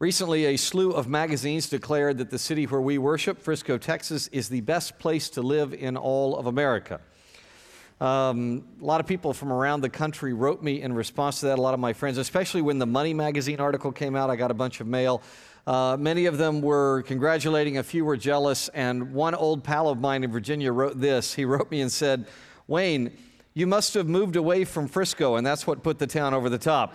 Recently, a slew of magazines declared that the city where we worship, Frisco, Texas, is the best place to live in all of America. Um, a lot of people from around the country wrote me in response to that. A lot of my friends, especially when the Money Magazine article came out, I got a bunch of mail. Uh, many of them were congratulating, a few were jealous, and one old pal of mine in Virginia wrote this. He wrote me and said, Wayne, you must have moved away from Frisco, and that's what put the town over the top.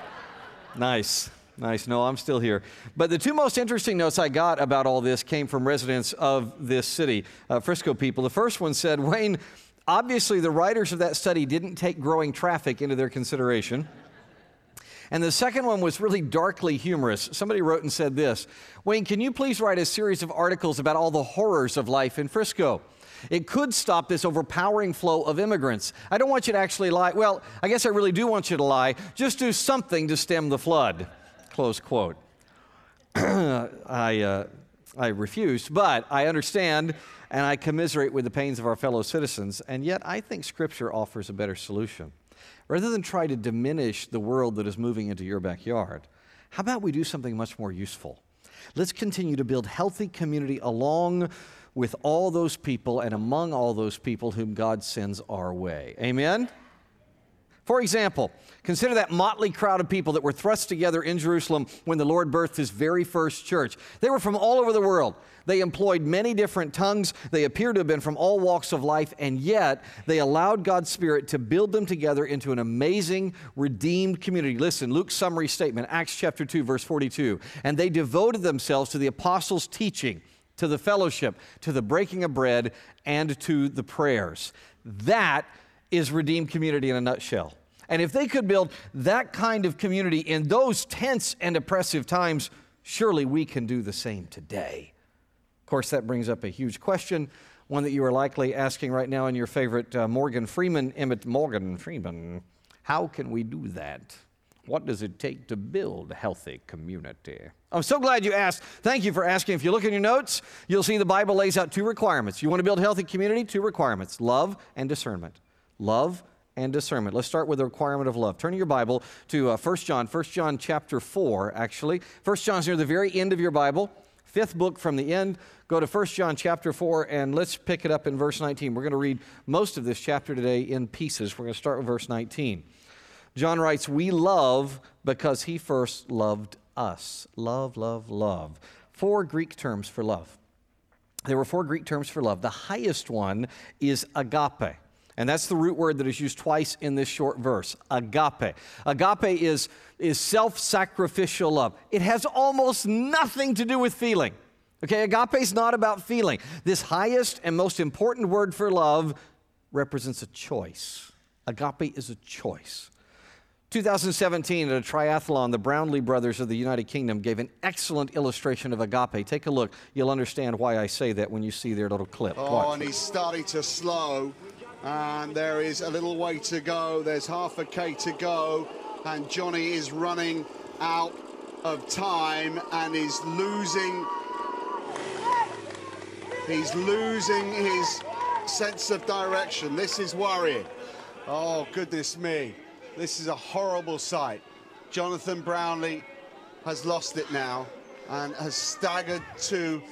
nice. Nice. No, I'm still here. But the two most interesting notes I got about all this came from residents of this city, uh, Frisco people. The first one said, Wayne, obviously the writers of that study didn't take growing traffic into their consideration. And the second one was really darkly humorous. Somebody wrote and said this Wayne, can you please write a series of articles about all the horrors of life in Frisco? It could stop this overpowering flow of immigrants. I don't want you to actually lie. Well, I guess I really do want you to lie. Just do something to stem the flood. Close quote. I, uh, I refused, but I understand and I commiserate with the pains of our fellow citizens, and yet I think Scripture offers a better solution. Rather than try to diminish the world that is moving into your backyard, how about we do something much more useful? Let's continue to build healthy community along with all those people and among all those people whom God sends our way. Amen? For example, consider that motley crowd of people that were thrust together in Jerusalem when the Lord birthed his very first church. They were from all over the world. They employed many different tongues. They appear to have been from all walks of life, and yet they allowed God's Spirit to build them together into an amazing, redeemed community. Listen, Luke's summary statement, Acts chapter 2, verse 42. And they devoted themselves to the apostles' teaching, to the fellowship, to the breaking of bread, and to the prayers. That is redeemed community in a nutshell. And if they could build that kind of community in those tense and oppressive times, surely we can do the same today. Of course, that brings up a huge question, one that you are likely asking right now in your favorite uh, Morgan Freeman Emmett Morgan Freeman, how can we do that? What does it take to build a healthy community? I'm so glad you asked. Thank you for asking. If you look in your notes, you'll see the Bible lays out two requirements. You want to build a healthy community? Two requirements love and discernment. Love and discernment. Let's start with the requirement of love. Turn your Bible to uh, 1 John, 1 John chapter 4, actually. 1 John's near the very end of your Bible, fifth book from the end. Go to 1 John chapter 4, and let's pick it up in verse 19. We're going to read most of this chapter today in pieces. We're going to start with verse 19. John writes, We love because he first loved us. Love, love, love. Four Greek terms for love. There were four Greek terms for love. The highest one is agape. And that's the root word that is used twice in this short verse agape. Agape is, is self sacrificial love, it has almost nothing to do with feeling. Okay, agape is not about feeling. This highest and most important word for love represents a choice. Agape is a choice. 2017 at a triathlon, the Brownlee brothers of the United Kingdom gave an excellent illustration of agape. Take a look. You'll understand why I say that when you see their little clip. Oh, Watch. and he's starting to slow. And there is a little way to go. There's half a K to go. And Johnny is running out of time and is losing. He's losing his sense of direction. This is worrying. Oh, goodness me. This is a horrible sight. Jonathan Brownlee has lost it now and has staggered to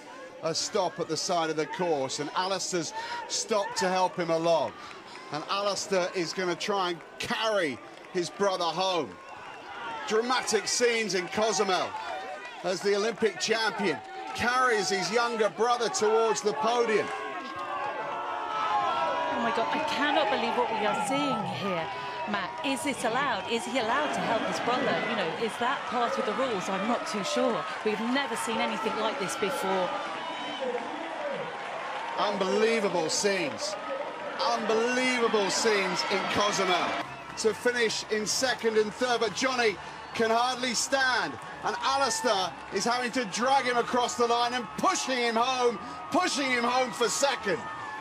a stop at the side of the course, and Alistair's stopped to help him along. And Alistair is going to try and carry his brother home. Dramatic scenes in Cozumel as the Olympic champion carries his younger brother towards the podium. Oh my God, I cannot believe what we are seeing here. Matt, is this allowed? Is he allowed to help his brother? You know, is that part of the rules? I'm not too sure. We've never seen anything like this before. Unbelievable scenes. Unbelievable scenes in Cozumel. To finish in second and third, but Johnny can hardly stand. And Alistair is having to drag him across the line and pushing him home, pushing him home for second.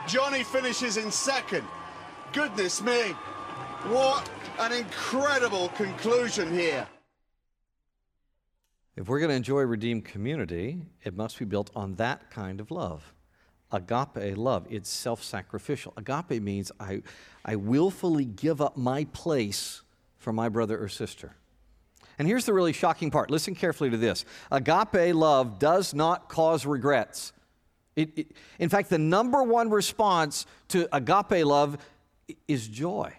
Johnny finishes in second. Goodness me. What an incredible conclusion here. If we're going to enjoy redeemed community, it must be built on that kind of love. Agape love, it's self sacrificial. Agape means I, I willfully give up my place for my brother or sister. And here's the really shocking part listen carefully to this agape love does not cause regrets. It, it, in fact, the number one response to agape love is joy.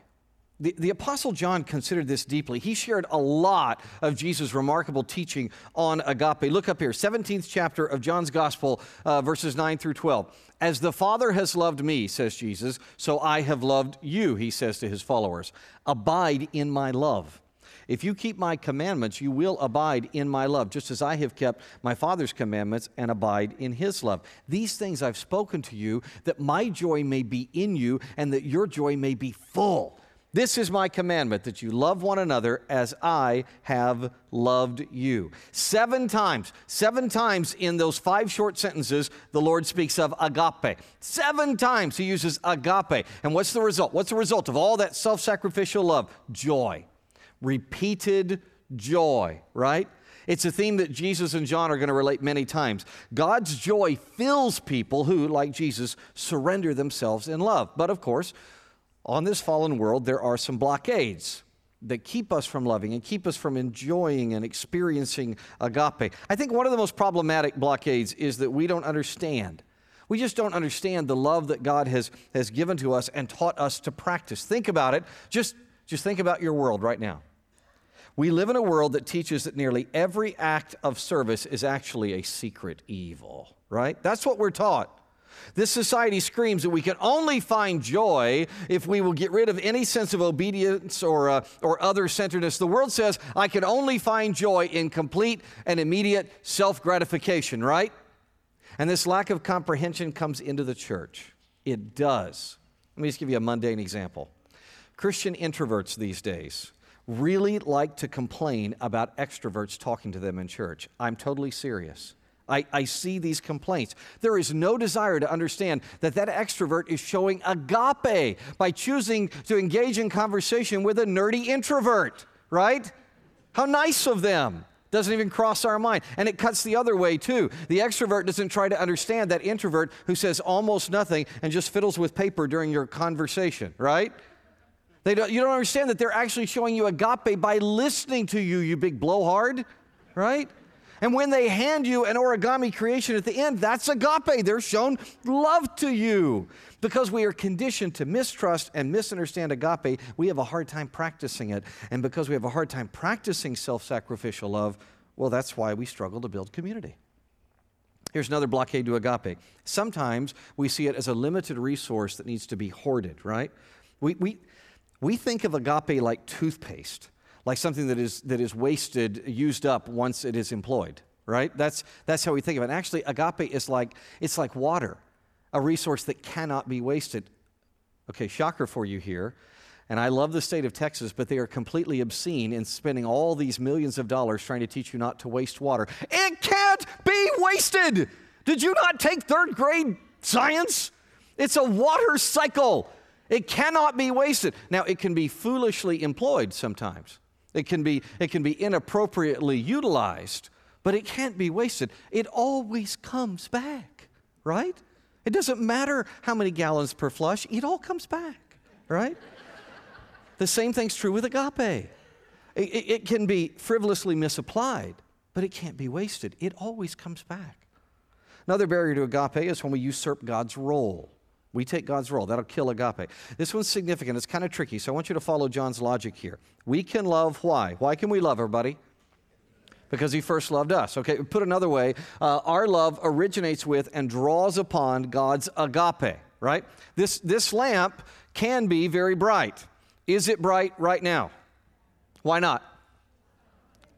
The, the, Apostle John considered this deeply. He shared a lot of Jesus' remarkable teaching on agape. Look up here, 17th chapter of John's Gospel, uh, verses 9 through 12. As the Father has loved me, says Jesus, so I have loved you, he says to his followers. Abide in my love. If you keep my commandments, you will abide in my love, just as I have kept my Father's commandments and abide in his love. These things I've spoken to you, that my joy may be in you and that your joy may be full. This is my commandment that you love one another as I have loved you. Seven times, seven times in those five short sentences, the Lord speaks of agape. Seven times he uses agape. And what's the result? What's the result of all that self sacrificial love? Joy. Repeated joy, right? It's a theme that Jesus and John are going to relate many times. God's joy fills people who, like Jesus, surrender themselves in love. But of course, on this fallen world, there are some blockades that keep us from loving and keep us from enjoying and experiencing agape. I think one of the most problematic blockades is that we don't understand. We just don't understand the love that God has, has given to us and taught us to practice. Think about it. Just, just think about your world right now. We live in a world that teaches that nearly every act of service is actually a secret evil, right? That's what we're taught. This society screams that we can only find joy if we will get rid of any sense of obedience or, uh, or other centeredness. The world says, I can only find joy in complete and immediate self gratification, right? And this lack of comprehension comes into the church. It does. Let me just give you a mundane example. Christian introverts these days really like to complain about extroverts talking to them in church. I'm totally serious. I, I see these complaints. There is no desire to understand that that extrovert is showing agape by choosing to engage in conversation with a nerdy introvert, right? How nice of them. Doesn't even cross our mind. And it cuts the other way, too. The extrovert doesn't try to understand that introvert who says almost nothing and just fiddles with paper during your conversation, right? They don't, you don't understand that they're actually showing you agape by listening to you, you big blowhard, right? And when they hand you an origami creation at the end, that's agape. They're shown love to you. Because we are conditioned to mistrust and misunderstand agape, we have a hard time practicing it. And because we have a hard time practicing self sacrificial love, well, that's why we struggle to build community. Here's another blockade to agape. Sometimes we see it as a limited resource that needs to be hoarded, right? We, we, we think of agape like toothpaste like something that is, that is wasted, used up once it is employed, right? That's, that's how we think of it. Actually, agape is like, it's like water, a resource that cannot be wasted. Okay, shocker for you here. And I love the state of Texas, but they are completely obscene in spending all these millions of dollars trying to teach you not to waste water. It can't be wasted. Did you not take third grade science? It's a water cycle. It cannot be wasted. Now, it can be foolishly employed sometimes. It can be, it can be inappropriately utilized, but it can't be wasted. It always comes back, right? It doesn't matter how many gallons per flush, it all comes back, right? the same thing's true with agape. It, it, it can be frivolously misapplied, but it can't be wasted. It always comes back. Another barrier to agape is when we usurp God's role. We take God's role. That'll kill agape. This one's significant. It's kind of tricky, so I want you to follow John's logic here. We can love why? Why can we love everybody? Because he first loved us. Okay, put another way, uh, our love originates with and draws upon God's agape, right? This, this lamp can be very bright. Is it bright right now? Why not?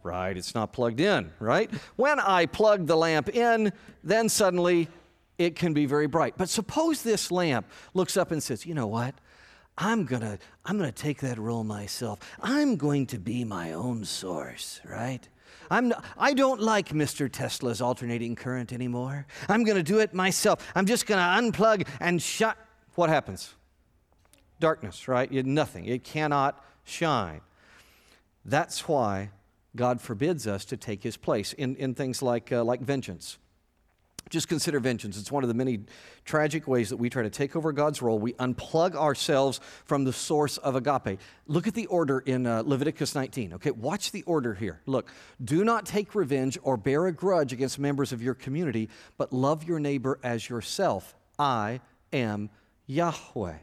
Right, it's not plugged in, right? When I plug the lamp in, then suddenly it can be very bright. But suppose this lamp looks up and says, you know what? I'm gonna, I'm gonna take that role myself. I'm going to be my own source, right? I'm not, I don't like Mr. Tesla's alternating current anymore. I'm going to do it myself. I'm just going to unplug and shut. What happens? Darkness, right? Nothing. It cannot shine. That's why God forbids us to take his place in, in things like, uh, like vengeance Just consider vengeance. It's one of the many tragic ways that we try to take over God's role. We unplug ourselves from the source of agape. Look at the order in uh, Leviticus 19. Okay, watch the order here. Look, do not take revenge or bear a grudge against members of your community, but love your neighbor as yourself. I am Yahweh.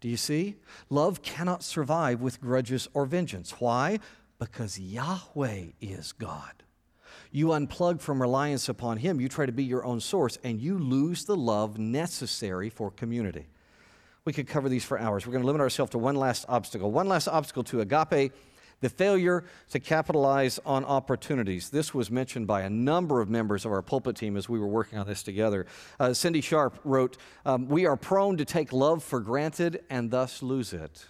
Do you see? Love cannot survive with grudges or vengeance. Why? Because Yahweh is God. You unplug from reliance upon Him, you try to be your own source, and you lose the love necessary for community. We could cover these for hours. We're going to limit ourselves to one last obstacle. One last obstacle to agape the failure to capitalize on opportunities. This was mentioned by a number of members of our pulpit team as we were working on this together. Uh, Cindy Sharp wrote, um, We are prone to take love for granted and thus lose it.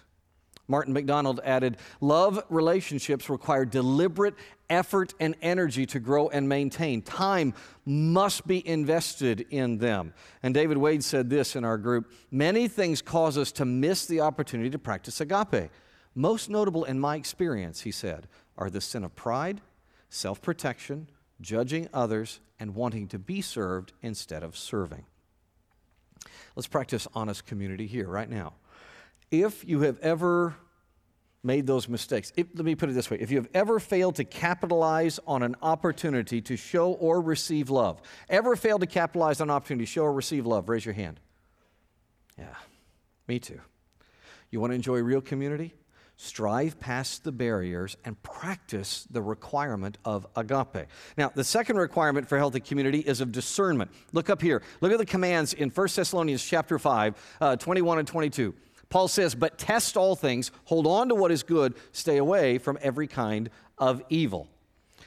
Martin McDonald added, Love relationships require deliberate effort and energy to grow and maintain. Time must be invested in them. And David Wade said this in our group Many things cause us to miss the opportunity to practice agape. Most notable in my experience, he said, are the sin of pride, self protection, judging others, and wanting to be served instead of serving. Let's practice honest community here right now. If you have ever made those mistakes, let me put it this way if you have ever failed to capitalize on an opportunity to show or receive love, ever failed to capitalize on an opportunity to show or receive love, raise your hand. Yeah, me too. You want to enjoy real community? strive past the barriers and practice the requirement of agape. Now, the second requirement for healthy community is of discernment. Look up here. Look at the commands in 1 Thessalonians chapter 5, uh, 21 and 22. Paul says, But test all things, hold on to what is good, stay away from every kind of evil.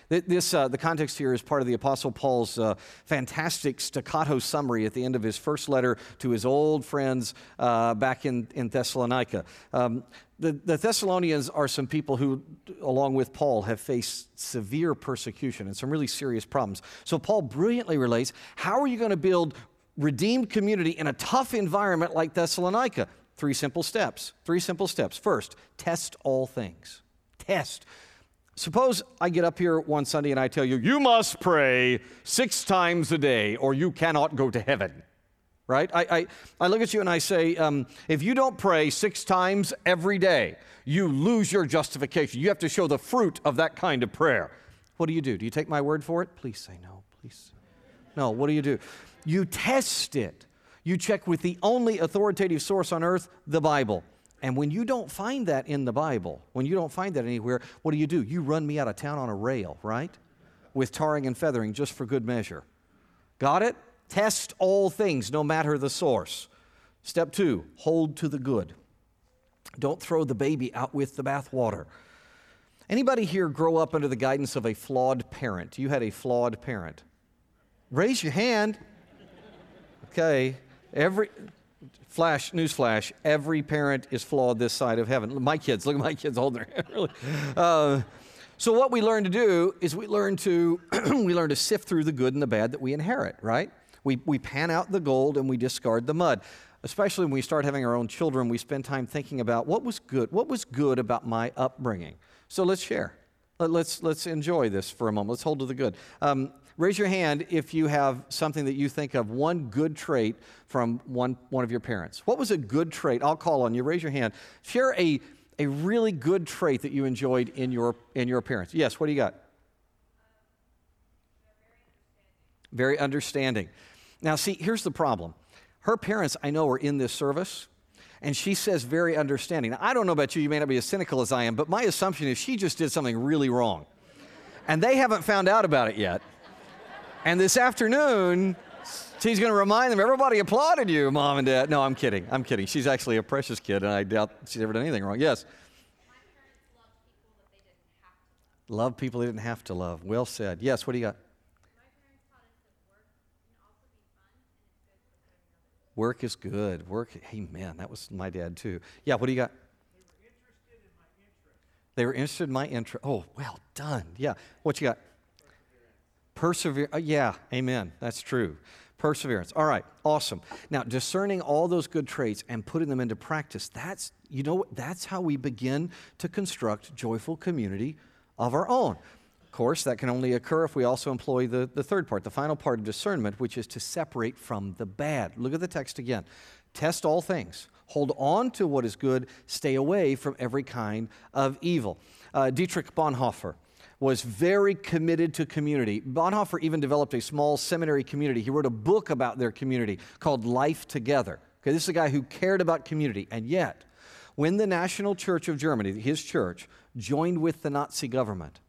This, uh, the context here is part of the Apostle Paul's uh, fantastic staccato summary at the end of his first letter to his old friends uh, back in, in Thessalonica. Um, the, the, Thessalonians are some people who, along with Paul, have faced severe persecution and some really serious problems. So Paul brilliantly relates how are you going to build redeemed community in a tough environment like Thessalonica? Three simple steps. Three simple steps. First, test all things. Test. Suppose I get up here one Sunday and I tell you, you must pray six times a day or you cannot go to heaven. Right? I, I, I look at you and I say, um, if you don't pray six times every day, you lose your justification. You have to show the fruit of that kind of prayer. What do you do? Do you take my word for it? Please say no, please. No, what do you do? You test it. You check with the only authoritative source on earth, the Bible. And when you don't find that in the Bible, when you don't find that anywhere, what do you do? You run me out of town on a rail, right? With tarring and feathering just for good measure. Got it? Test all things, no matter the source. Step two, hold to the good. Don't throw the baby out with the bathwater. Anybody here grow up under the guidance of a flawed parent? You had a flawed parent. Raise your hand. Okay. Every Flash, newsflash, every parent is flawed this side of heaven. My kids, look at my kids holding their hand, really. Uh, so what we learn to do is we learn to we learn to sift through the good and the bad that we inherit, right? We, we pan out the gold and we discard the mud. Especially when we start having our own children, we spend time thinking about what was good, what was good about my upbringing. So let's share. Let, us let's enjoy this for a moment. Let's hold to the good. Um, Raise your hand if you have something that you think of, one good trait from one, one of your parents. What was a good trait? I'll call on you. Raise your hand. Share a, a really good trait that you enjoyed in your, in your parents. Yes, what do you got? Very understanding. Now, see, here's the problem. Her parents, I know, are in this service, and she says very understanding. Now, I don't know about you, you may not be as cynical as I am, but my assumption is she just did something really wrong. And they haven't found out about it yet. And this afternoon, she's going to remind them everybody applauded you, mom and dad. No, I'm kidding. I'm kidding. She's actually a precious kid, and I doubt she's ever done anything wrong. Yes? Love people they didn't have to love. Well said. Yes, what do you got? Work is good. Work, amen. That was my dad too. Yeah, what do you got? They were interested in my interest. Oh, well done. Yeah. What you got? Persevere. Uh, yeah, amen. That's true. Perseverance. All right, awesome. Now, discerning all those good traits and putting them into practice, that's, you know, that's how we begin to construct joyful community of our own. Of course, that can only occur if we also employ the, the third part, the final part of discernment, which is to separate from the bad. Look at the text again. Test all things, hold on to what is good, stay away from every kind of evil. Uh, Dietrich Bonhoeffer was very committed to community. Bonhoeffer even developed a small seminary community. He wrote a book about their community called Life Together. Okay, this is a guy who cared about community, and yet, when the National Church of Germany, his church, joined with the Nazi government,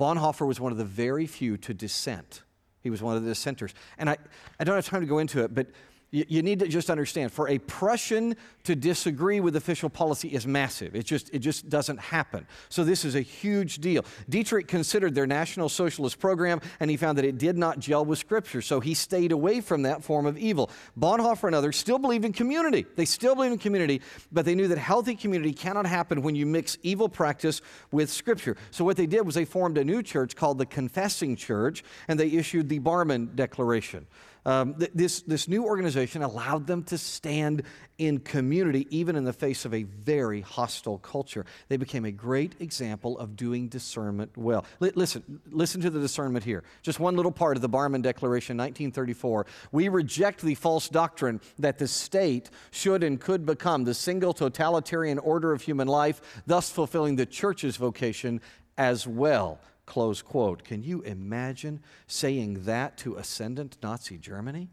Bonhoeffer was one of the very few to dissent. He was one of the dissenters. And I, I don't have time to go into it, but you, need to just understand for a Prussian to disagree with official policy is massive. It just, it just doesn't happen. So, this is a huge deal. Dietrich considered their National Socialist program and he found that it did not gel with Scripture. So, he stayed away from that form of evil. Bonhoeffer and others still believed in community. They still believed in community, but they knew that healthy community cannot happen when you mix evil practice with Scripture. So, what they did was they formed a new church called the Confessing Church and they issued the Barmen Declaration. Um, th- this, this new organization allowed them to stand in community, even in the face of a very hostile culture. They became a great example of doing discernment well. L- listen, listen to the discernment here. Just one little part of the Barmen Declaration, 1934. We reject the false doctrine that the state should and could become the single totalitarian order of human life, thus fulfilling the church's vocation as well. Close quote. Can you imagine saying that to ascendant Nazi Germany?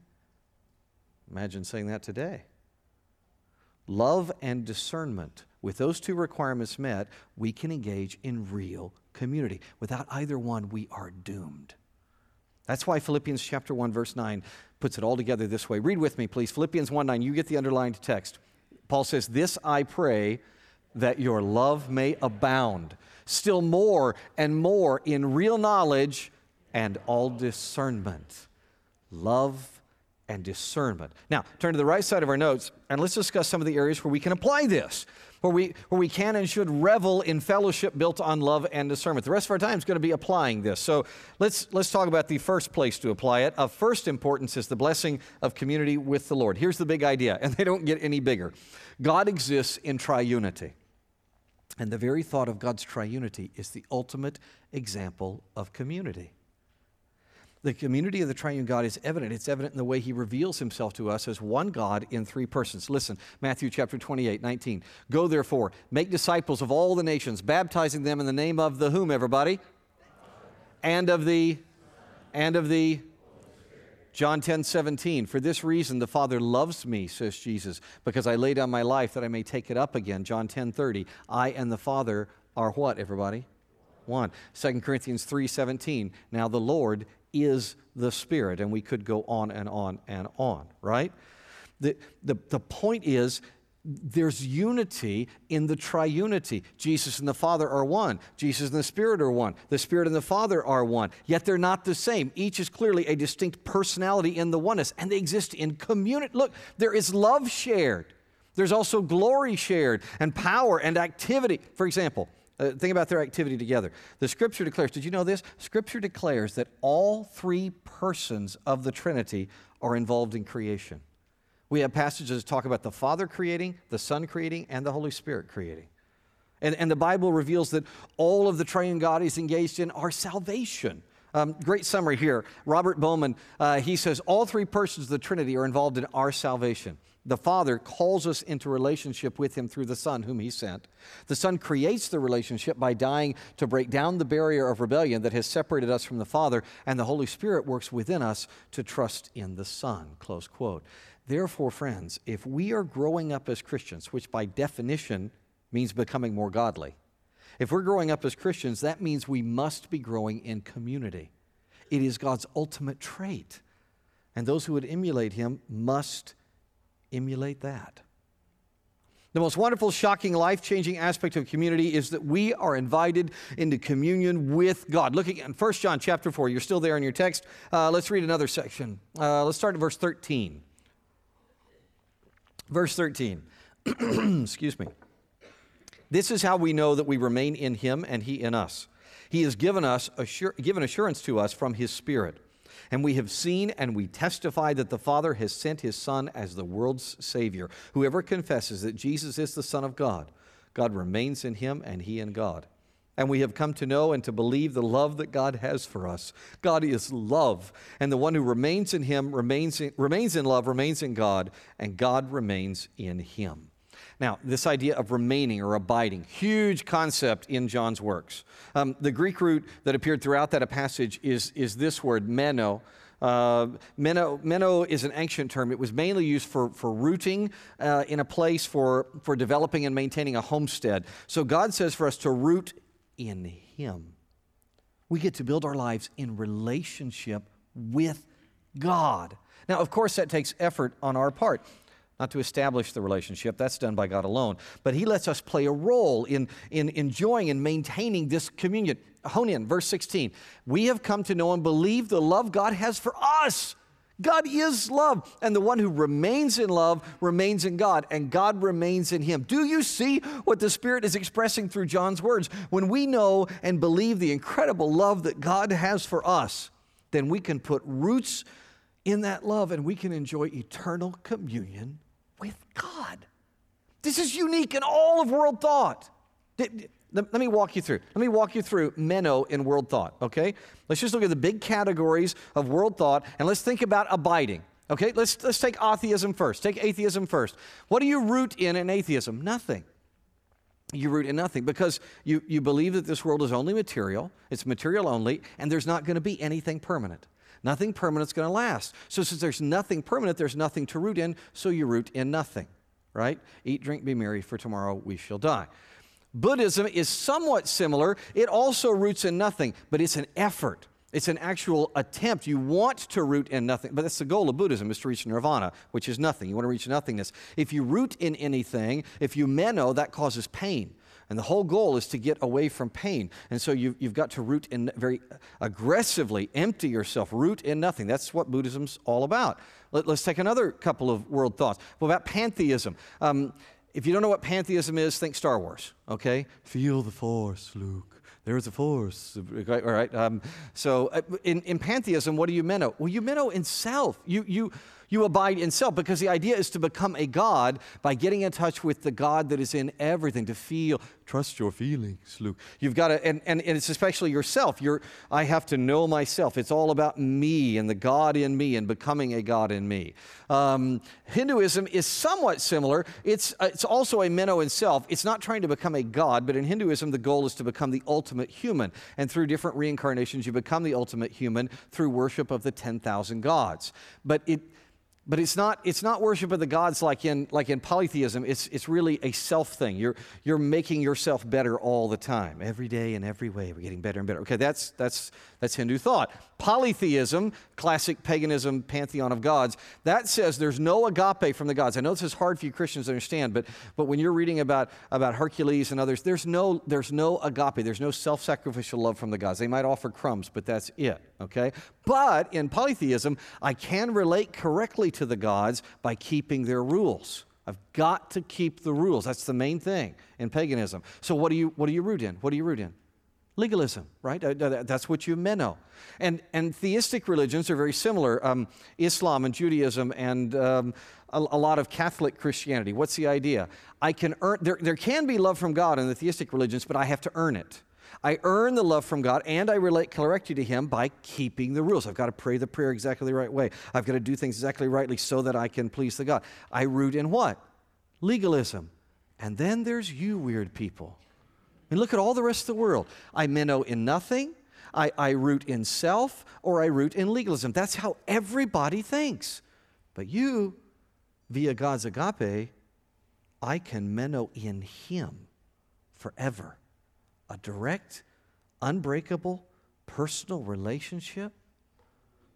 Imagine saying that today. Love and discernment. With those two requirements met, we can engage in real community. Without either one, we are doomed. That's why Philippians chapter 1 verse 9 puts it all together this way. Read with me please. Philippians 1 9, you get the underlined text. Paul says, "This I pray that your love may abound still more and more in real knowledge and all discernment. Love and discernment. Now, turn to the right side of our notes and let's discuss some of the areas where we can apply this, where we, where we can and should revel in fellowship built on love and discernment. The rest of our time is going to be applying this. So let's, let's talk about the first place to apply it. Of first importance is the blessing of community with the Lord. Here's the big idea, and they don't get any bigger God exists in triunity. And the very thought of God's triunity is the ultimate example of community. The community of the triune God is evident. It's evident in the way he reveals himself to us as one God in three persons. Listen, Matthew chapter 28, 19. Go therefore, make disciples of all the nations, baptizing them in the name of the whom, everybody? And of the, and of the, John 10 17, for this reason the Father loves me, says Jesus, because I lay down my life that I may take it up again. John 10 30, I and the Father are what, everybody? One. 2 Corinthians 3 17, now the Lord is the Spirit. And we could go on and on and on, right? The, the, the point is, there's unity in the triunity. Jesus and the Father are one. Jesus and the Spirit are one. The Spirit and the Father are one. Yet they're not the same. Each is clearly a distinct personality in the oneness, and they exist in community. Look, there is love shared. There's also glory shared, and power and activity. For example, uh, think about their activity together. The Scripture declares, did you know this? Scripture declares that all three persons of the Trinity are involved in creation. We have passages that talk about the Father creating, the Son creating, and the Holy Spirit creating. And, and the Bible reveals that all of the triune God is engaged in our salvation. Um, great summary here. Robert Bowman, uh, he says, all three persons of the Trinity are involved in our salvation. The Father calls us into relationship with Him through the Son, whom He sent. The Son creates the relationship by dying to break down the barrier of rebellion that has separated us from the Father, and the Holy Spirit works within us to trust in the Son. Close quote. Therefore, friends, if we are growing up as Christians, which by definition means becoming more godly, if we're growing up as Christians, that means we must be growing in community. It is God's ultimate trait. And those who would emulate Him must emulate that. The most wonderful, shocking, life changing aspect of community is that we are invited into communion with God. Look again, 1 John chapter 4, you're still there in your text. Uh, let's read another section. Uh, let's start at verse 13. Verse 13. Excuse me. This is how we know that we remain in him and he in us. He has given us assur- given assurance to us from his spirit. And we have seen and we testify that the Father has sent his Son as the world's Savior. Whoever confesses that Jesus is the Son of God, God remains in him and he in God. And we have come to know and to believe the love that God has for us. God is love, and the one who remains in him remains in, remains in love, remains in God, and God remains in him. Now, this idea of remaining or abiding, huge concept in John's works. Um, the Greek root that appeared throughout that passage is, is this word, meno. Uh, meno, meno is an ancient term. It was mainly used for, for rooting uh, in a place, for, for developing and maintaining a homestead. So God says for us to root in Him. We get to build our lives in relationship with God. Now, of course, that takes effort on our part not to establish the relationship. That's done by God alone. But He lets us play a role in, in enjoying and maintaining this communion. Hone in, verse 16. We have come to know and believe the love God has for us. God is love, and the one who remains in love remains in God, and God remains in him. Do you see what the Spirit is expressing through John's words? When we know and believe the incredible love that God has for us, then we can put roots in that love and we can enjoy eternal communion with God. This is unique in all of world thought. Let me walk you through. Let me walk you through Meno in world thought, okay? Let's just look at the big categories of world thought and let's think about abiding. Okay, let's, let's take atheism first. Take atheism first. What do you root in in atheism? Nothing. You root in nothing because you, you believe that this world is only material, it's material only, and there's not going to be anything permanent. Nothing permanent is going to last. So, since there's nothing permanent, there's nothing to root in, so you root in nothing, right? Eat, drink, be merry, for tomorrow we shall die. Buddhism is somewhat similar. It also roots in nothing, but it's an effort. It's an actual attempt. You want to root in nothing, but that's the goal of Buddhism is to reach nirvana, which is nothing. You want to reach nothingness. If you root in anything, if you meno, that causes pain. And the whole goal is to get away from pain. And so you've, you've got to root in very aggressively, empty yourself, root in nothing. That's what Buddhism's all about. Let, us take another couple of world thoughts. What about pantheism? Um, if you don't know what pantheism is, think Star Wars, okay? Feel the force, Luke. There's a force. All right. Um, so uh, in, in pantheism, what do you meno? Well, you meno in self. You, you, you abide in self because the idea is to become a God by getting in touch with the God that is in everything, to feel, trust your feelings, Luke. You've got to, and, and, and it's especially yourself. You're, I have to know myself. It's all about me and the God in me and becoming a God in me. Um, Hinduism is somewhat similar. It's, uh, it's also a meno in self. It's not trying to become a God, but in Hinduism, the goal is to become the ultimate human. And through different reincarnations, you become the ultimate human through worship of the 10,000 gods. But it, but it's not, it's not worship of the gods like in, like in polytheism. It's, it's really a self thing. You're, you're making yourself better all the time. Every day in every way, we're getting better and better. Okay, that's, that's, that's Hindu thought. Polytheism, classic paganism, pantheon of gods, that says there's no agape from the gods. I know this is hard for you Christians to understand, but, but when you're reading about, about Hercules and others, there's no, there's no agape. There's no self sacrificial love from the gods. They might offer crumbs, but that's it, okay? But in polytheism, I can relate correctly to the gods by keeping their rules. I've got to keep the rules. That's the main thing in paganism. So what do you what do you root in? What do you root in? Legalism, right? Uh, that's what you meno. And, and theistic religions are very similar. Um, Islam and Judaism and um, a, a, lot of Catholic Christianity. What's the idea? I can earn, there, there can be love from God in the theistic religions, but I have to earn it. I earn the love from God and I relate correctly to Him by keeping the rules. I've got to pray the prayer exactly the right way. I've got to do things exactly rightly so that I can please the God. I root in what? Legalism. And then there's you weird people I mean, look at all the rest of the world. I meno in nothing, I, I root in self, or I root in legalism. That's how everybody thinks. But you, via God's agape, I can meno in Him forever. A direct, unbreakable, personal relationship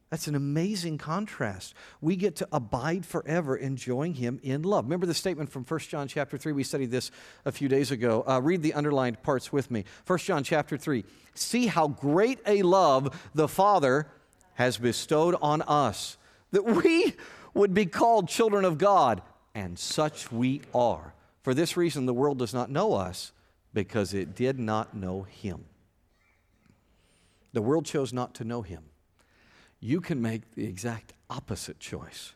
that's an amazing contrast. We get to abide forever, enjoying Him in love. Remember the statement from 1 John chapter 3? We studied this a few days ago. Uh, read the underlined parts with me. 1 John chapter 3. See how great a love the Father has bestowed on us, that we would be called children of God, and such we are. For this reason, the world does not know us, because it did not know Him. The world chose not to know Him you can make the exact opposite choice.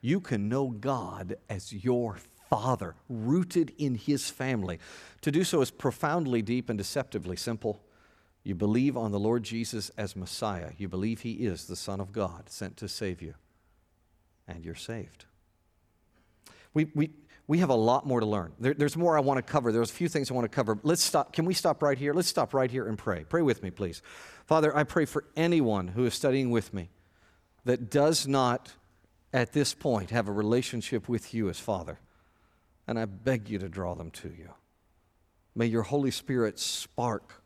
You can know God as your father, rooted in his family. To do so is profoundly deep and deceptively simple. You believe on the Lord Jesus as Messiah. You believe he is the Son of God sent to save you. And you're saved. We, we, we have a lot more to learn. There, there's more I want to cover. There's a few things I want to cover. Let's stop. Can we stop right here? Let's stop right here and pray. Pray with me, please. Father, I pray for anyone who is studying with me that does not, at this point, have a relationship with you as Father. And I beg you to draw them to you. May your Holy Spirit spark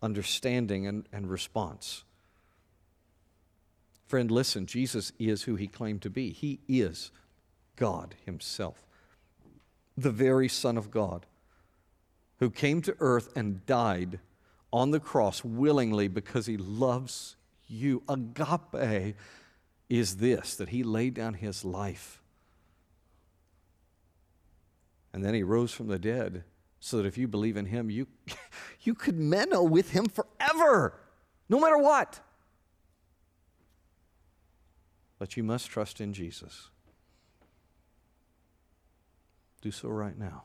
understanding and, and response. Friend, listen, Jesus is who he claimed to be. He is God himself, the very Son of God, who came to earth and died on the cross willingly because he loves you. Agape is this that he laid down his life. And then he rose from the dead so that if you believe in him, you, you could meno with him forever, no matter what. But you must trust in Jesus. Do so right now.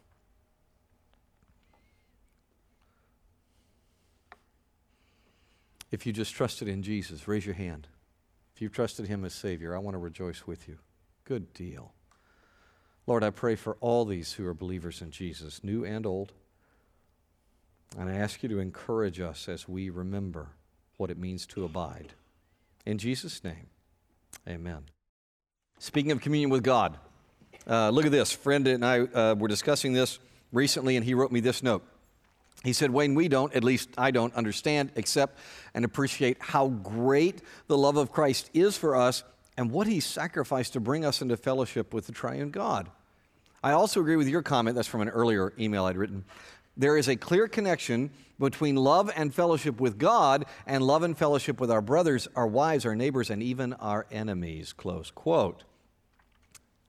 If you just trusted in Jesus, raise your hand. If you've trusted him as Savior, I want to rejoice with you. Good deal. Lord, I pray for all these who are believers in Jesus, new and old. And I ask you to encourage us as we remember what it means to abide. In Jesus' name, amen. Speaking of communion with God, uh, look at this. Friend and I uh, were discussing this recently, and he wrote me this note. He said, Wayne, we don't, at least I don't, understand, accept, and appreciate how great the love of Christ is for us and what he sacrificed to bring us into fellowship with the triune God. I also agree with your comment, that's from an earlier email I'd written. There is a clear connection between love and fellowship with God and love and fellowship with our brothers, our wives, our neighbors, and even our enemies. Close quote.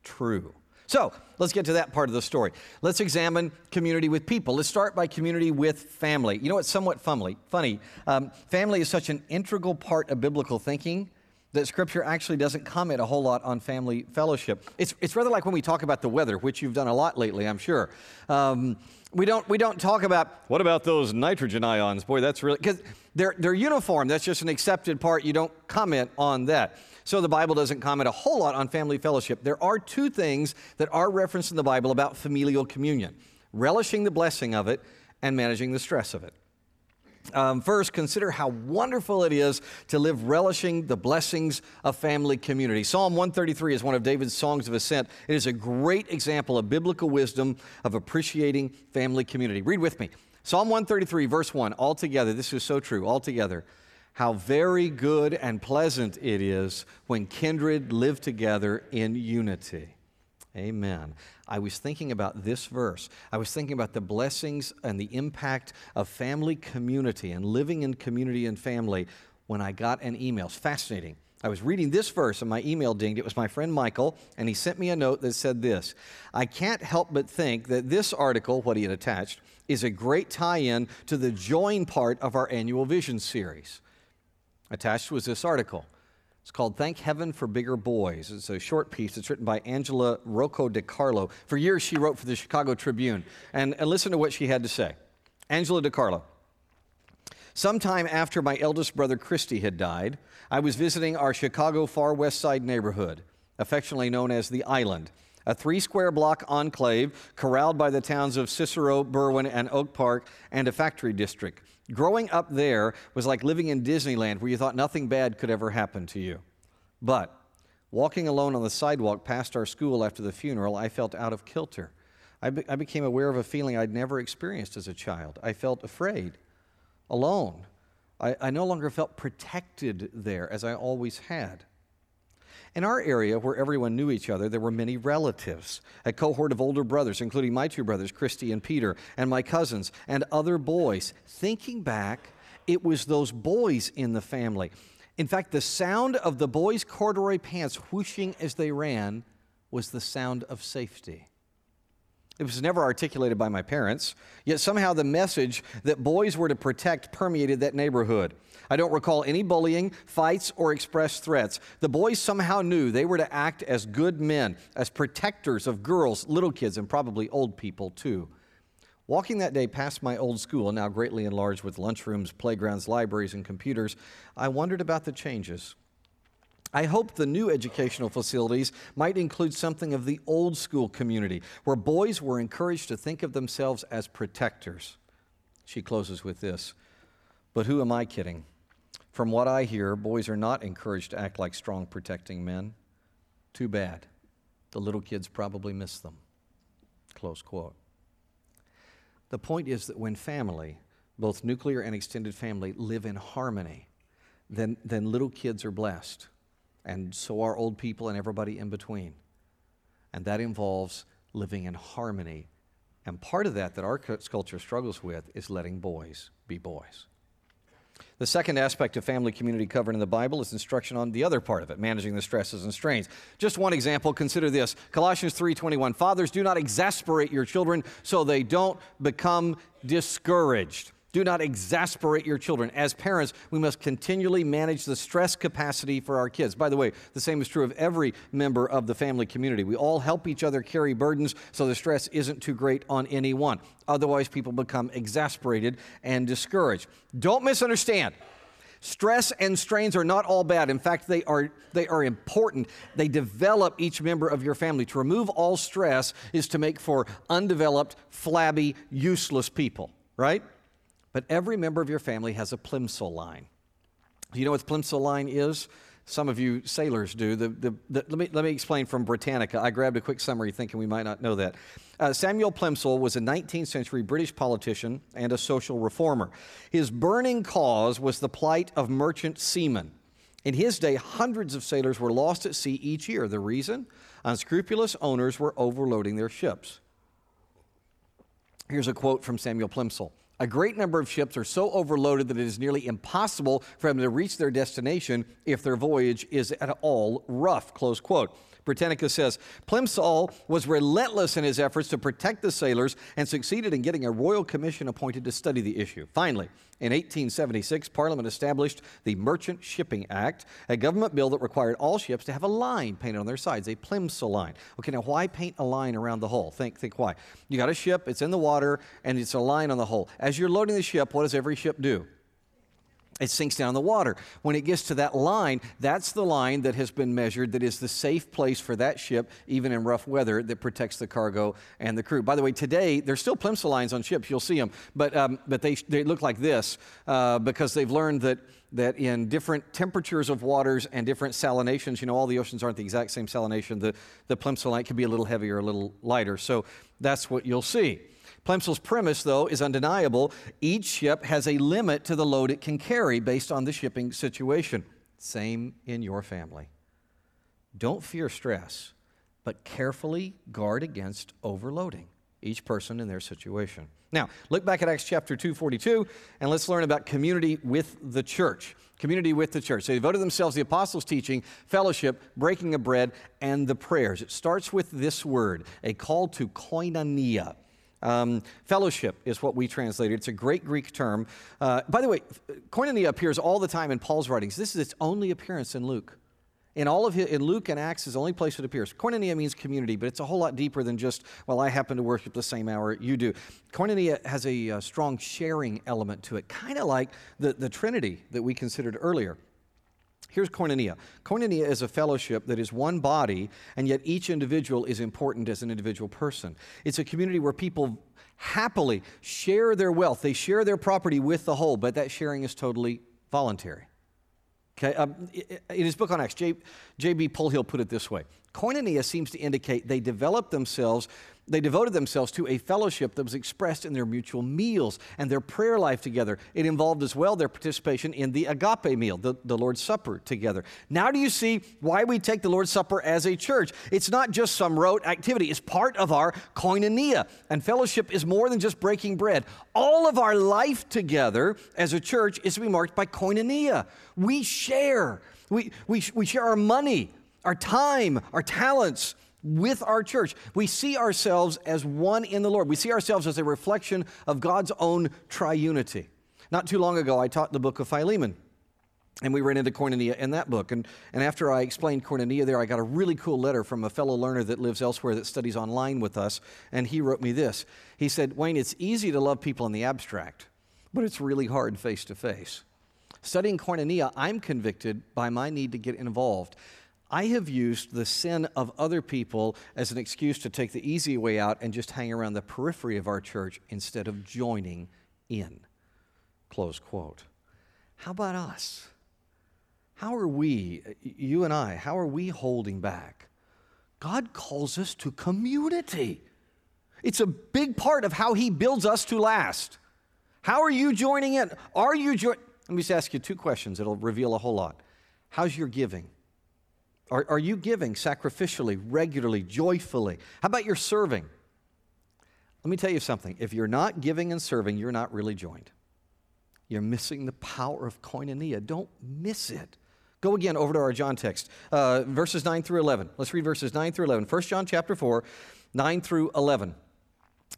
True. So let's get to that part of the story. Let's examine community with people. Let's start by community with family. You know what's somewhat funny? Funny. Um, family is such an integral part of biblical thinking that Scripture actually doesn't comment a whole lot on family fellowship. It's, it's rather like when we talk about the weather, which you've done a lot lately, I'm sure. Um, we, don't, we don't talk about, what about those nitrogen ions? Boy, that's really, because they're, they're uniform. That's just an accepted part. You don't comment on that. So the Bible doesn't comment a whole lot on family fellowship. There are two things that are referenced in the Bible about familial communion relishing the blessing of it and managing the stress of it. Um, first, consider how wonderful it is to live relishing the blessings of family community. Psalm 133 is one of David's songs of ascent. It is a great example of biblical wisdom of appreciating family community. Read with me. Psalm 133, verse 1, altogether, this is so true, altogether. How very good and pleasant it is when kindred live together in unity. Amen. I was thinking about this verse. I was thinking about the blessings and the impact of family community and living in community and family when I got an email. It's fascinating. I was reading this verse and my email dinged. It was my friend Michael, and he sent me a note that said this I can't help but think that this article, what he had attached, is a great tie in to the join part of our annual vision series. Attached was this article. It's called Thank Heaven for Bigger Boys. It's a short piece. It's written by Angela Rocco DeCarlo. For years, she wrote for the Chicago Tribune. And, and listen to what she had to say. Angela DeCarlo. Sometime after my eldest brother Christy had died, I was visiting our Chicago Far West Side neighborhood, affectionately known as the Island, a three square block enclave corralled by the towns of Cicero, Berwyn, and Oak Park, and a factory district. Growing up there was like living in Disneyland where you thought nothing bad could ever happen to you. But walking alone on the sidewalk past our school after the funeral, I felt out of kilter. I, be- I became aware of a feeling I'd never experienced as a child. I felt afraid, alone. I, I no longer felt protected there as I always had. In our area, where everyone knew each other, there were many relatives, a cohort of older brothers, including my two brothers, Christy and Peter, and my cousins, and other boys. Thinking back, it was those boys in the family. In fact, the sound of the boys' corduroy pants whooshing as they ran was the sound of safety. It was never articulated by my parents, yet somehow the message that boys were to protect permeated that neighborhood. I don't recall any bullying, fights, or expressed threats. The boys somehow knew they were to act as good men, as protectors of girls, little kids, and probably old people too. Walking that day past my old school, now greatly enlarged with lunchrooms, playgrounds, libraries, and computers, I wondered about the changes. I hope the new educational facilities might include something of the old school community, where boys were encouraged to think of themselves as protectors. She closes with this But who am I kidding? From what I hear, boys are not encouraged to act like strong, protecting men. Too bad. The little kids probably miss them. Close quote. The point is that when family, both nuclear and extended family, live in harmony, then, then little kids are blessed and so are old people and everybody in between. And that involves living in harmony. And part of that that our culture struggles with is letting boys be boys. The second aspect of family community covered in the Bible is instruction on the other part of it, managing the stresses and strains. Just one example, consider this. Colossians 3:21. Fathers, do not exasperate your children so they don't become discouraged. Do not exasperate your children. As parents, we must continually manage the stress capacity for our kids. By the way, the same is true of every member of the family community. We all help each other carry burdens so the stress isn't too great on anyone. Otherwise, people become exasperated and discouraged. Don't misunderstand. Stress and strains are not all bad. In fact, they are, they are important. They develop each member of your family. To remove all stress is to make for undeveloped, flabby, useless people, right? But every member of your family has a plimsoll line. Do you know what the plimsoll line is? Some of you sailors do. The, the, the, let, me, let me explain from Britannica. I grabbed a quick summary thinking we might not know that. Uh, Samuel Plimsoll was a 19th century British politician and a social reformer. His burning cause was the plight of merchant seamen. In his day, hundreds of sailors were lost at sea each year. The reason? Unscrupulous owners were overloading their ships. Here's a quote from Samuel Plimsoll a great number of ships are so overloaded that it is nearly impossible for them to reach their destination if their voyage is at all rough. Close quote. Britannica says Plimsoll was relentless in his efforts to protect the sailors and succeeded in getting a royal commission appointed to study the issue. Finally, in 1876, Parliament established the Merchant Shipping Act, a government bill that required all ships to have a line painted on their sides, a Plimsoll line. Okay, now why paint a line around the hull? Think, think why. You got a ship, it's in the water, and it's a line on the hull. You're loading the ship, what does every ship do? it sinks down in the water. When it gets to that line, that's the line that has been measured that is the safe place for that ship, even in rough weather, that protects the cargo and the crew. By the way, today, there's still Plimsoll lines on ships. You'll see them. But, um, but they, they look like this uh, because they've learned that, that in different temperatures of waters and different salinations, you know, all the oceans aren't the exact same salination. The, the Plimsoll line can be a little heavier, a little lighter. So that's what you'll see. Plimsoll's premise, though, is undeniable. Each ship has a limit to the load it can carry based on the shipping situation. Same in your family. Don't fear stress, but carefully guard against overloading each person in their situation. Now, look back at Acts chapter 242 and let's learn about community with the church. Community with the church. They devoted themselves to the apostles' teaching, fellowship, breaking of bread, and the prayers. It starts with this word, a call to koinonia. Um, fellowship is what we translated. It's a great Greek term. Uh, by the way, koinonia appears all the time in Paul's writings. This is its only appearance in Luke. In all of his, in Luke and Acts is the only place it appears. Koinonia means community, but it's a whole lot deeper than just, well, I happen to worship the same hour you do. Koinonia has a, a strong sharing element to it, kind of like the, the Trinity that we considered earlier. Here's koinonia. Koinonia is a fellowship that is one body, and yet each individual is important as an individual person. It's a community where people happily share their wealth, they share their property with the whole, but that sharing is totally voluntary. Okay, um, in his book on Acts, J.B. Polhill put it this way Koinonia seems to indicate they develop themselves they devoted themselves to a fellowship that was expressed in their mutual meals and their prayer life together. It involved as well their participation in the agape meal, the, the Lord's Supper together. Now, do you see why we take the Lord's Supper as a church? It's not just some rote activity, it's part of our koinonia. And fellowship is more than just breaking bread. All of our life together as a church is to be marked by koinonia. We share, we, we, we share our money, our time, our talents with our church. We see ourselves as one in the Lord. We see ourselves as a reflection of God's own triunity. Not too long ago, I taught the book of Philemon. And we ran into koinonia in that book. And, and after I explained koinonia there, I got a really cool letter from a fellow learner that lives elsewhere that studies online with us. And he wrote me this He said, Wayne, it's easy to love people in the abstract, but it's really hard face to face. Studying koinonia, I'm convicted by my need to get involved. I have used the sin of other people as an excuse to take the easy way out and just hang around the periphery of our church instead of joining in. Close quote. How about us? How are we, you and I, how are we holding back? God calls us to community. It's a big part of how He builds us to last. How are you joining in? Are you joining? Let me just ask you two questions. It'll reveal a whole lot. How's your giving? Are, are you giving sacrificially, regularly, joyfully? How about your serving? Let me tell you something. If you're not giving and serving, you're not really joined. You're missing the power of koinonia. Don't miss it. Go again over to our John text, uh, verses 9 through 11. Let's read verses 9 through 11. 1 John chapter 4, 9 through 11.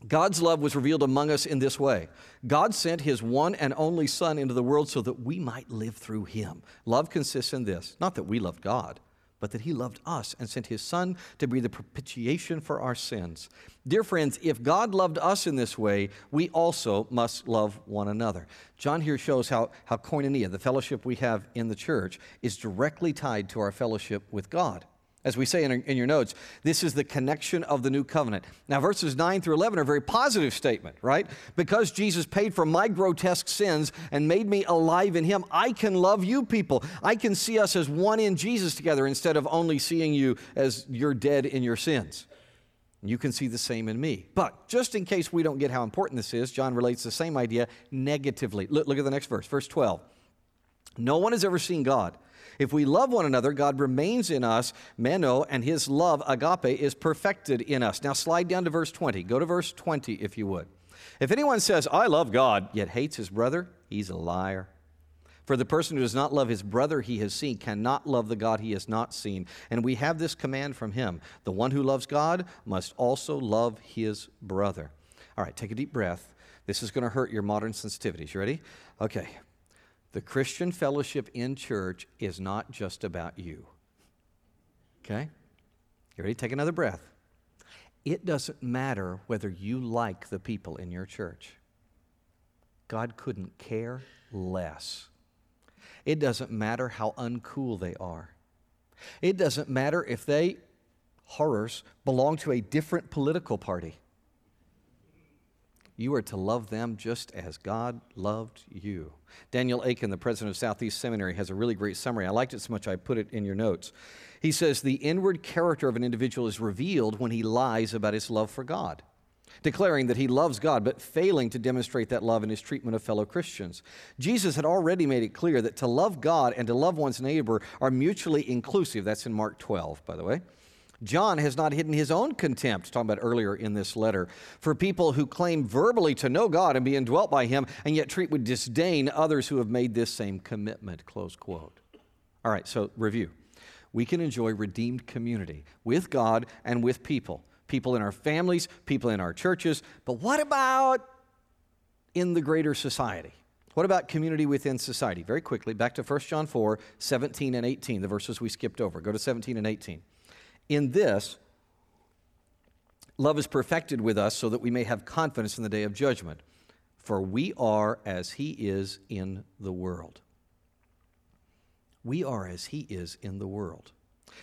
God's love was revealed among us in this way God sent his one and only Son into the world so that we might live through him. Love consists in this not that we loved God but that he loved us and sent his son to be the propitiation for our sins. Dear friends, if God loved us in this way, we also must love one another. John here shows how, how koinonia, the fellowship we have in the church, is directly tied to our fellowship with God. As we say in, in, your notes, this is the connection of the new covenant. Now, verses 9 through 11 are a very positive statement, right? Because Jesus paid for my grotesque sins and made me alive in Him, I can love you people. I can see us as one in Jesus together instead of only seeing you as you're dead in your sins. You can see the same in me. But just in case we don't get how important this is, John relates the same idea negatively. Look, look at the next verse, verse 12. No one has ever seen God. If we love one another, God remains in us, meno, and his love, agape, is perfected in us. Now slide down to verse 20. Go to verse 20 if you would. If anyone says, I love God, yet hates his brother, he's a liar. For the person who does not love his brother he has seen cannot love the God he has not seen. And we have this command from him the one who loves God must also love his brother. All right, take a deep breath. This is going to hurt your modern sensitivities. You ready? Okay, the Christian fellowship in church is not just about you. Okay? You ready? Take another breath. It doesn't matter whether you like the people in your church. God couldn't care less. It doesn't matter how uncool they are. It doesn't matter if they, horrors, belong to a different political party. You are to love them just as God loved you. Daniel Akin, the president of Southeast Seminary, has a really great summary. I liked it so much I put it in your notes. He says the inward character of an individual is revealed when he lies about his love for God, declaring that he loves God, but failing to demonstrate that love in his treatment of fellow Christians. Jesus had already made it clear that to love God and to love one's neighbor are mutually inclusive. That's in Mark 12, by the way. John has not hidden his own contempt, talking about earlier in this letter, for people who claim verbally to know God and be indwelt by him, and yet treat with disdain others who have made this same commitment. Close quote. All right, so review. We can enjoy redeemed community with God and with people. People in our families, people in our churches. But what about in the greater society? What about community within society? Very quickly, back to 1 John 4 17 and 18, the verses we skipped over. Go to 17 and 18. In this, love is perfected with us so that we may have confidence in the day of judgment. For we are as he is in the world. We are as he is in the world.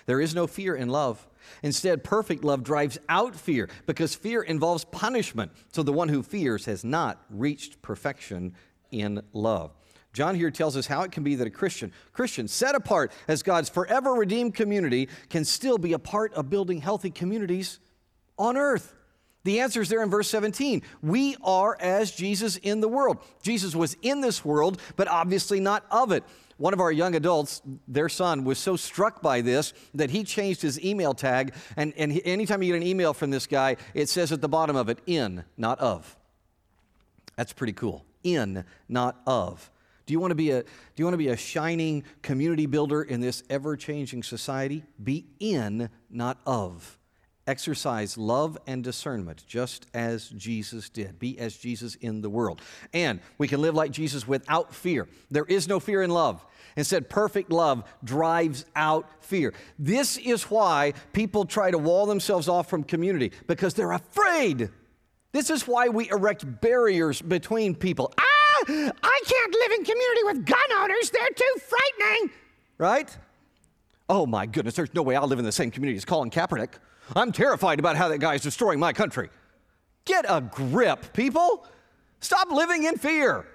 There is no fear in love. Instead, perfect love drives out fear because fear involves punishment. So the one who fears has not reached perfection in love. John here tells us how it can be that a Christian, Christian set apart as God's forever redeemed community, can still be a part of building healthy communities on earth. The answer is there in verse 17. We are as Jesus in the world. Jesus was in this world, but obviously not of it. One of our young adults, their son, was so struck by this that he changed his email tag. And, and anytime you get an email from this guy, it says at the bottom of it, in, not of. That's pretty cool. In, not of. Do you want to be a, do you want to be a shining community builder in this ever changing society? Be in, not of. Exercise love and discernment just as Jesus did. Be as Jesus in the world. And we can live like Jesus without fear. There is no fear in love. Instead, perfect love drives out fear. This is why people try to wall themselves off from community because they're afraid. This is why we erect barriers between people. Ah, I can't live in community with gun owners. They're too frightening. Right? Oh my goodness, there's no way I'll live in the same community as Colin Kaepernick. I'm terrified about how that guy is destroying my country. Get a grip, people. Stop living in fear.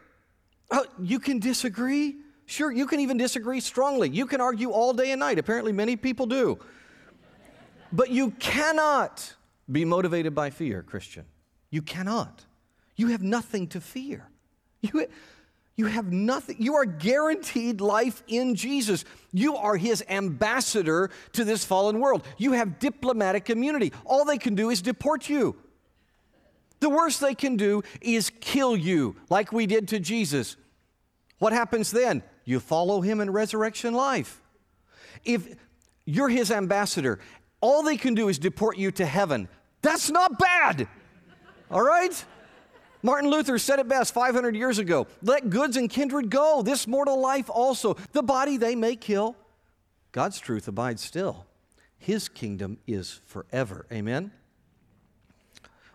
Uh, you can disagree. Sure, you can even disagree strongly. You can argue all day and night. Apparently, many people do. But you cannot be motivated by fear, Christian. You cannot. You have nothing to fear. You, you have nothing. You are guaranteed life in Jesus. You are his ambassador to this fallen world. You have diplomatic immunity. All they can do is deport you. The worst they can do is kill you, like we did to Jesus. What happens then? You follow him in resurrection life. If you're his ambassador, all they can do is deport you to heaven. That's not bad. All right? Martin Luther said it best 500 years ago let goods and kindred go, this mortal life also. The body they may kill. God's truth abides still. His kingdom is forever. Amen?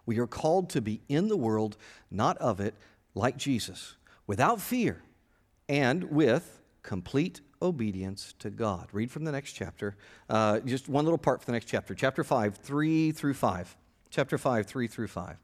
We are called to be in the world, not of it, like Jesus, without fear and with complete obedience to God. Read from the next chapter, uh, just one little part for the next chapter, chapter 5, 3 through 5. Chapter 5, 3 through 5.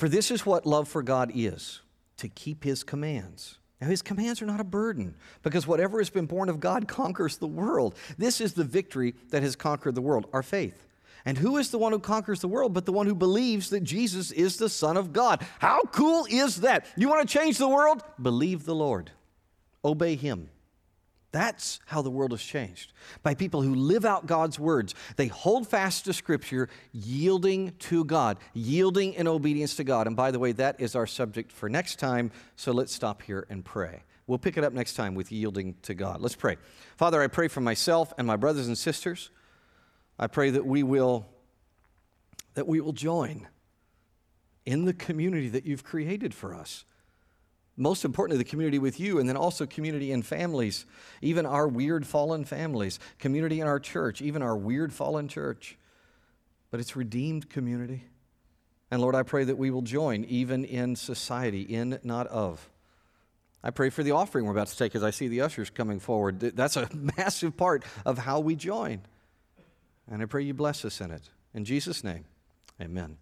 For this is what love for God is to keep his commands. Now, his commands are not a burden because whatever has been born of God conquers the world. This is the victory that has conquered the world, our faith. And who is the one who conquers the world but the one who believes that Jesus is the Son of God? How cool is that? You want to change the world? Believe the Lord, obey him. That's how the world has changed. By people who live out God's words. They hold fast to Scripture, yielding to God, yielding in obedience to God. And by the way, that is our subject for next time. So let's stop here and pray. We'll pick it up next time with yielding to God. Let's pray. Father, I pray for myself and my brothers and sisters. I pray that we will that we will join in the community that you've created for us most importantly, the community with you, and then also community in families, even our weird fallen families, community in our church, even our weird fallen church. But it's redeemed community. And Lord, I pray that we will join even in society, in, not of. I pray for the offering we're about to take as I see the ushers coming forward. That's a massive part of how we join. And I pray you bless us in it. In Jesus' name, amen.